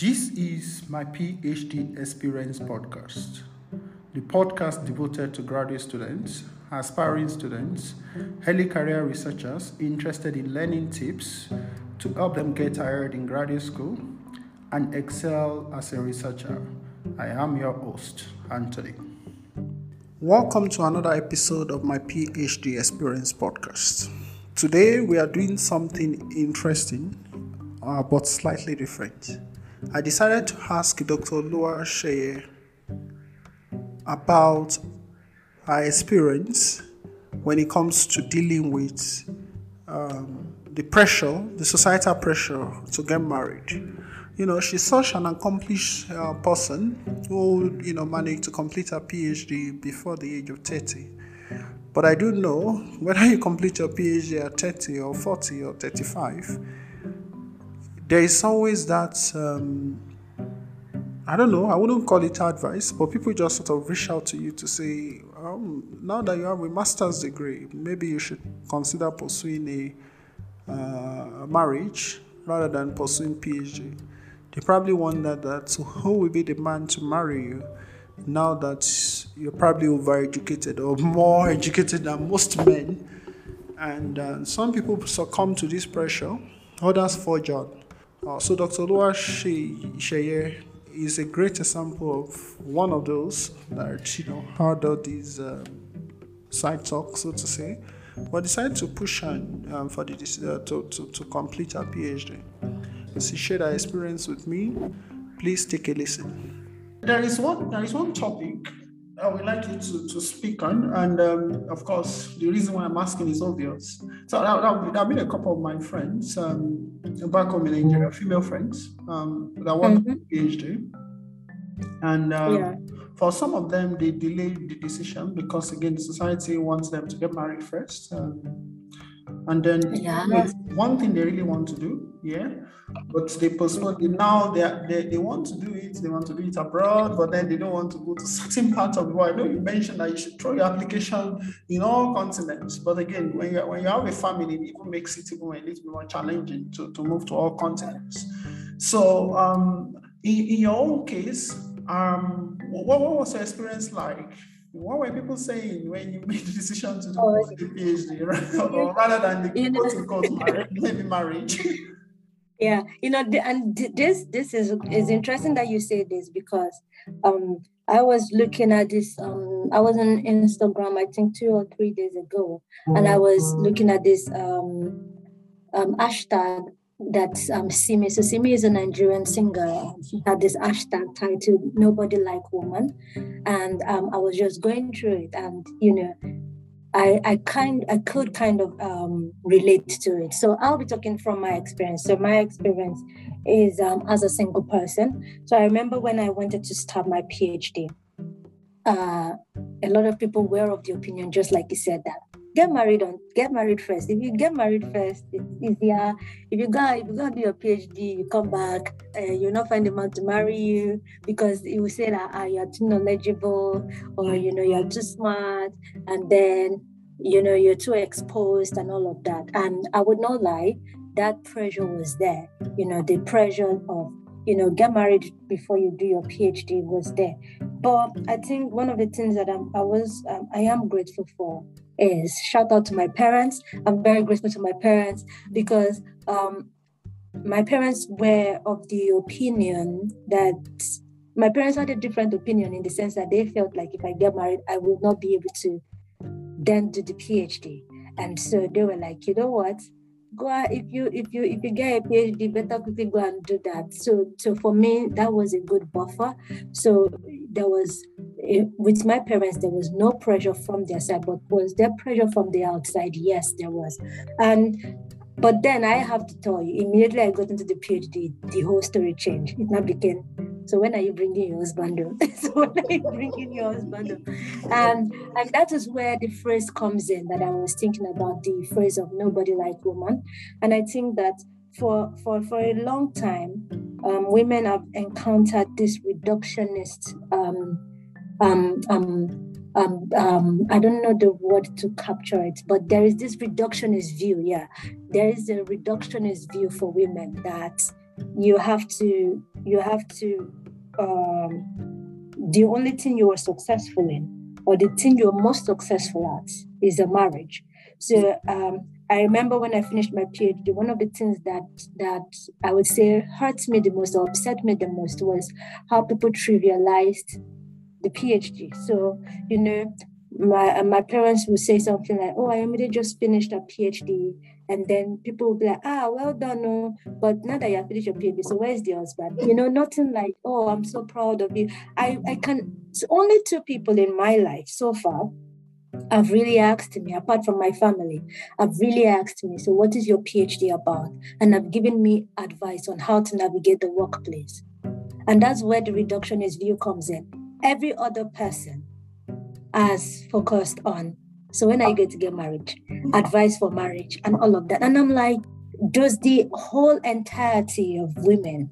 This is my PhD Experience podcast, the podcast devoted to graduate students, aspiring students, early career researchers interested in learning tips to help them get hired in graduate school and excel as a researcher. I am your host, Anthony. Welcome to another episode of my PhD Experience podcast. Today we are doing something interesting uh, but slightly different. I decided to ask Dr. Lua Sheye about her experience when it comes to dealing with um, the pressure, the societal pressure to get married. You know, she's such an accomplished uh, person who, you know, managed to complete her PhD before the age of 30. But I do know whether you complete your PhD at 30 or 40 or 35, there is always that um, I don't know, I wouldn't call it advice, but people just sort of reach out to you to say, um, now that you have a master's degree, maybe you should consider pursuing a uh, marriage rather than pursuing PhD. They probably wonder that who will be the man to marry you now that you're probably overeducated or more educated than most men. And uh, some people succumb to this pressure, others forge on. Uh, so Dr. Lua Sheye is a great example of one of those that you know had all these um, side talks, so to say, but decided to push on um, for the uh, to, to, to complete her PhD. She shared her experience with me. Please take a listen. There is one there is one topic I would like you to, to speak on. And um, of course, the reason why I'm asking is obvious. So there have been a couple of my friends um, back home in Nigeria, female friends um, that want mm-hmm. PhD. And um, yeah. for some of them, they delayed the decision because, again, society wants them to get married first. Um, and then yeah. one thing they really want to do, yeah, but they postpone it. Now they, they they want to do it, they want to do it abroad, but then they don't want to go to certain parts of the world. I know you mentioned that you should throw your application in all continents, but again, when you when you have a family, it even makes it even a little more challenging to, to move to all continents. So um, in, in your own case, um, what, what was your experience like? what were people saying when you made the decision to do oh, the PhD, right? or rather than the you know, marriage, maybe marriage? Yeah, you know, and this this is is interesting that you say this because um I was looking at this um I was on Instagram I think two or three days ago, and I was looking at this um um hashtag that um, Simi. So Simi is a Nigerian singer. Had this hashtag titled "Nobody Like Woman," and um, I was just going through it, and you know, I I kind I could kind of um, relate to it. So I'll be talking from my experience. So my experience is um, as a single person. So I remember when I wanted to start my PhD. Uh, a lot of people were of the opinion, just like you said, that get married on get married first. If you get married first, it's easier. If you go if you go do your PhD, you come back, uh, you'll not find a man to marry you because he will say that ah, you're too knowledgeable or you know you're too smart, and then you know you're too exposed and all of that. And I would not lie, that pressure was there. You know the pressure of you know get married before you do your phd was there but i think one of the things that I'm, i was um, i am grateful for is shout out to my parents. I'm very grateful to my parents because um, my parents were of the opinion that my parents had a different opinion in the sense that they felt like if I get married, I will not be able to then do the PhD. And so they were like, you know what? Go out, if you if you if you get a PhD, better quickly go and do that. So so for me, that was a good buffer. So there was with my parents, there was no pressure from their side, but was there pressure from the outside? Yes, there was. And but then I have to tell you, immediately I got into the PhD, the whole story changed. It now became, so when are you bringing your husband home? so when are you bringing your husband home? And and that is where the phrase comes in that I was thinking about the phrase of nobody like woman. And I think that for for for a long time, um, women have encountered this reductionist um, um, um, um, um, I don't know the word to capture it, but there is this reductionist view. Yeah, there is a reductionist view for women that you have to you have to um, the only thing you are successful in or the thing you're most successful at is a marriage so um, I remember when I finished my PhD, one of the things that that I would say hurt me the most or upset me the most was how people trivialized the PhD. So, you know, my my parents would say something like, "Oh, I only just finished a PhD," and then people would be like, "Ah, well done, no, but now that you have finished your PhD, so where's the husband?" You know, nothing like, "Oh, I'm so proud of you." I I can. It's only two people in my life so far have really asked me, apart from my family, have really asked me, so what is your PhD about? And have given me advice on how to navigate the workplace. And that's where the reductionist view comes in. Every other person has focused on, so when are you going to get married? Advice for marriage and all of that. And I'm like, does the whole entirety of women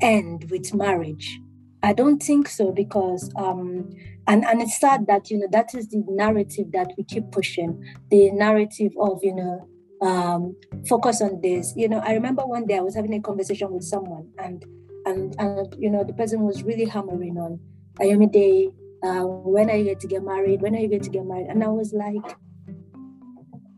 end with marriage? I don't think so because um, and and it's sad that you know that is the narrative that we keep pushing the narrative of you know um, focus on this you know i remember one day i was having a conversation with someone and and and you know the person was really hammering on ayomide uh, when are you going to get married when are you going to get married and i was like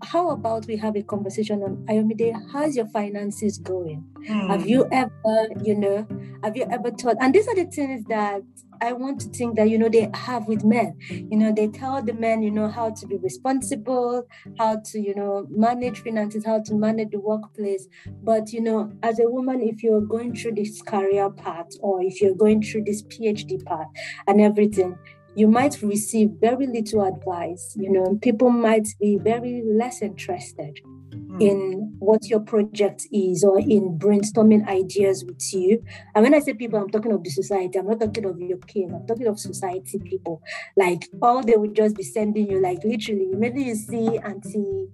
how about we have a conversation on Ayomide? How's your finances going? Mm. Have you ever, you know, have you ever thought? And these are the things that I want to think that, you know, they have with men. You know, they tell the men, you know, how to be responsible, how to, you know, manage finances, how to manage the workplace. But, you know, as a woman, if you're going through this career path or if you're going through this PhD path and everything, you might receive very little advice. You know, people might be very less interested mm. in what your project is or in brainstorming ideas with you. And when I say people, I'm talking of the society. I'm not talking of your peers. I'm talking of society people. Like all they would just be sending you, like literally, maybe you see Auntie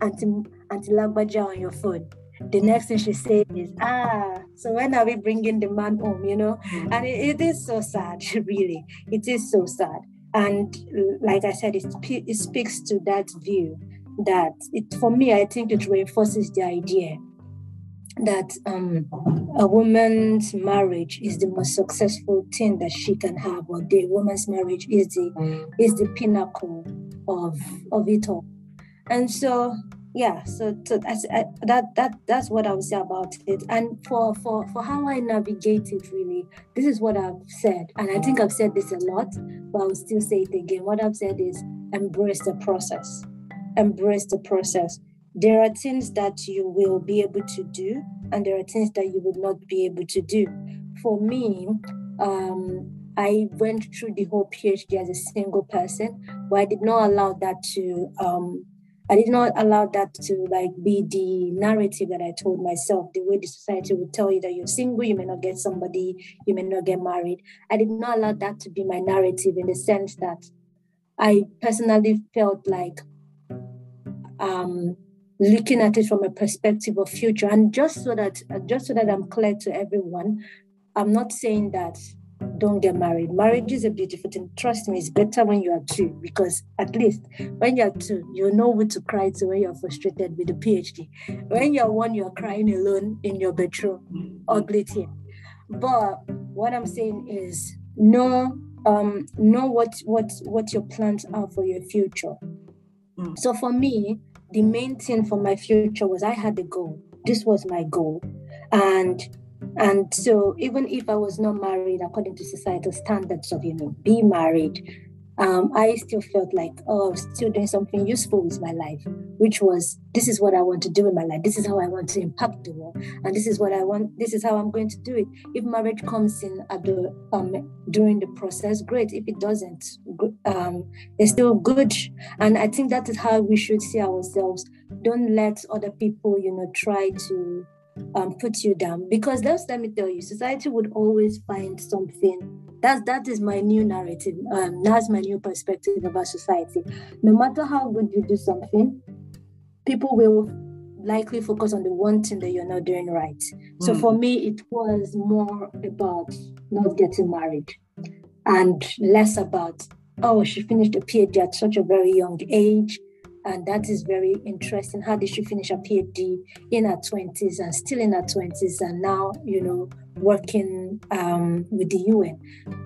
Auntie Auntie Lagbaja on your phone the next thing she said is, ah, so when are we bringing the man home, you know? Mm-hmm. And it, it is so sad, really. It is so sad. And like I said, it, it speaks to that view that it, for me, I think it reinforces the idea that um, a woman's marriage is the most successful thing that she can have, or the woman's marriage is the is the pinnacle of of it all. And so yeah so, so that's uh, that that that's what i would say about it. And for for for how i navigate it really this is what i've said. And i think i've said this a lot but i'll still say it again. What i've said is embrace the process embrace the process there are things that you will be able to do and there are things that you would not be able to do for me um, I went through the whole PhD as a single person, but I did not allow that to um, I did not allow that to like be the narrative that I told myself, the way the society would tell you that you're single, you may not get somebody, you may not get married. I did not allow that to be my narrative in the sense that I personally felt like um, looking at it from a perspective of future. And just so that just so that I'm clear to everyone, I'm not saying that don't get married. Marriage is a beautiful thing. Trust me, it's better when you are two because at least when you're two, you know who to cry to when you're frustrated with the PhD. When you're one, you're crying alone in your bedroom. Ugly thing. But what I'm saying is know um know what what what your plans are for your future. Mm. So for me, the main thing for my future was I had a goal. This was my goal. And and so, even if I was not married according to societal standards of, you know, be married, um, I still felt like, oh, I'm still doing something useful with my life, which was this is what I want to do in my life. This is how I want to impact the world, and this is what I want. This is how I'm going to do it. If marriage comes in at the um, during the process, great. If it doesn't, um, it's still good. And I think that is how we should see ourselves. Don't let other people, you know, try to um, put you down. Because that's let me tell you society would always find something. That's that is my new narrative. Um, that's my new perspective about society. No matter how good you do something people will likely focus on the one thing that you're not doing right. Mm. so for me it was more about not getting married and less about oh she finished a phd at such a very young age and that is very interesting. How did she finish her PhD in her 20s and still in her 20s, and now, you know, working um, with the UN?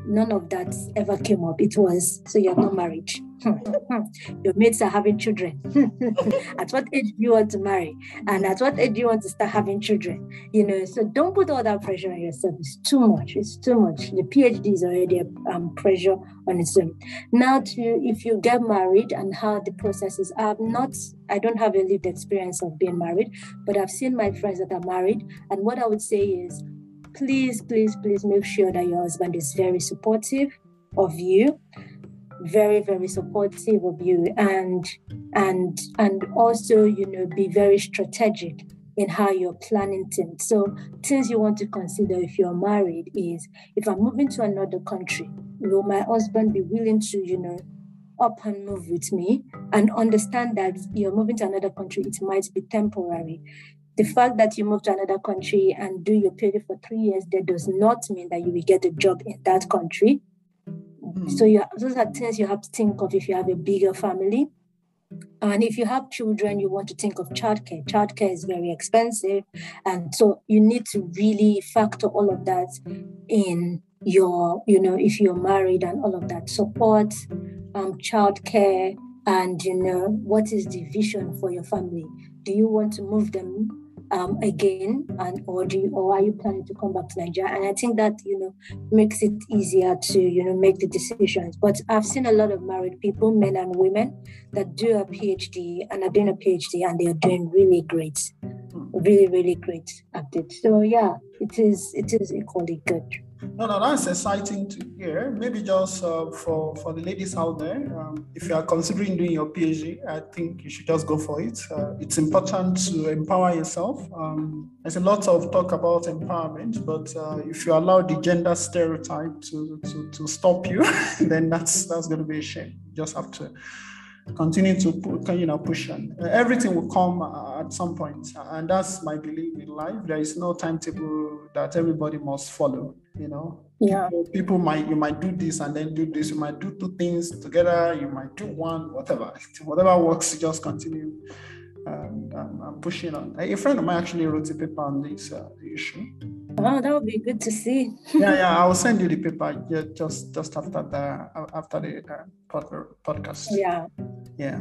None of that ever came up. It was, so you're not married. Your mates are having children. at what age do you want to marry? And at what age do you want to start having children? You know, so don't put all that pressure on yourself. It's too much. It's too much. The PhD is already a um, pressure on its own. Now, to if you get married and how the process is, I'm not, I don't have a lived experience of being married, but I've seen my friends that are married. And what I would say is, please, please, please make sure that your husband is very supportive of you. Very very supportive of you. And and and also you know be very strategic in how you're planning things. So things you want to consider if you're married is if i'm moving to another country will my husband be willing to you know up and move with me and understand that you're moving to another country it might be temporary the fact that you move to another country and do your PhD for three years, that does not mean that you will get a job in that country. Mm-hmm. So you, those are things you have to think of if you have a bigger family. And if you have children, you want to think of childcare. Childcare is very expensive. And so you need to really factor all of that in your, you know, if you're married and all of that support, um, childcare, and, you know, what is the vision for your family? Do you want to move them um, again, and or do you, or are you planning to come back to Nigeria? And I think that you know makes it easier to you know make the decisions. But I've seen a lot of married people, men and women, that do a PhD and are doing a PhD, and they are doing really great, really really great at it. So yeah, it is it is equally good. No, no, that's exciting to hear. Maybe just uh, for for the ladies out there, um, if you are considering doing your PhD, I think you should just go for it. Uh, it's important to empower yourself. Um, there's a lot of talk about empowerment, but uh, if you allow the gender stereotype to to, to stop you, then that's that's going to be a shame. You just have to continue to you know push on. everything will come uh, at some point, and that's my belief in life. There is no timetable that everybody must follow. You know, yeah. People, people might you might do this and then do this. You might do two things together. You might do one, whatever. Whatever works, just continue. Um, I'm, I'm, pushing on. A friend of mine actually wrote a paper on this uh, issue. Oh, that would be good to see. yeah, yeah. I will send you the paper yeah, just just after the after the uh, podcast. Yeah. Yeah.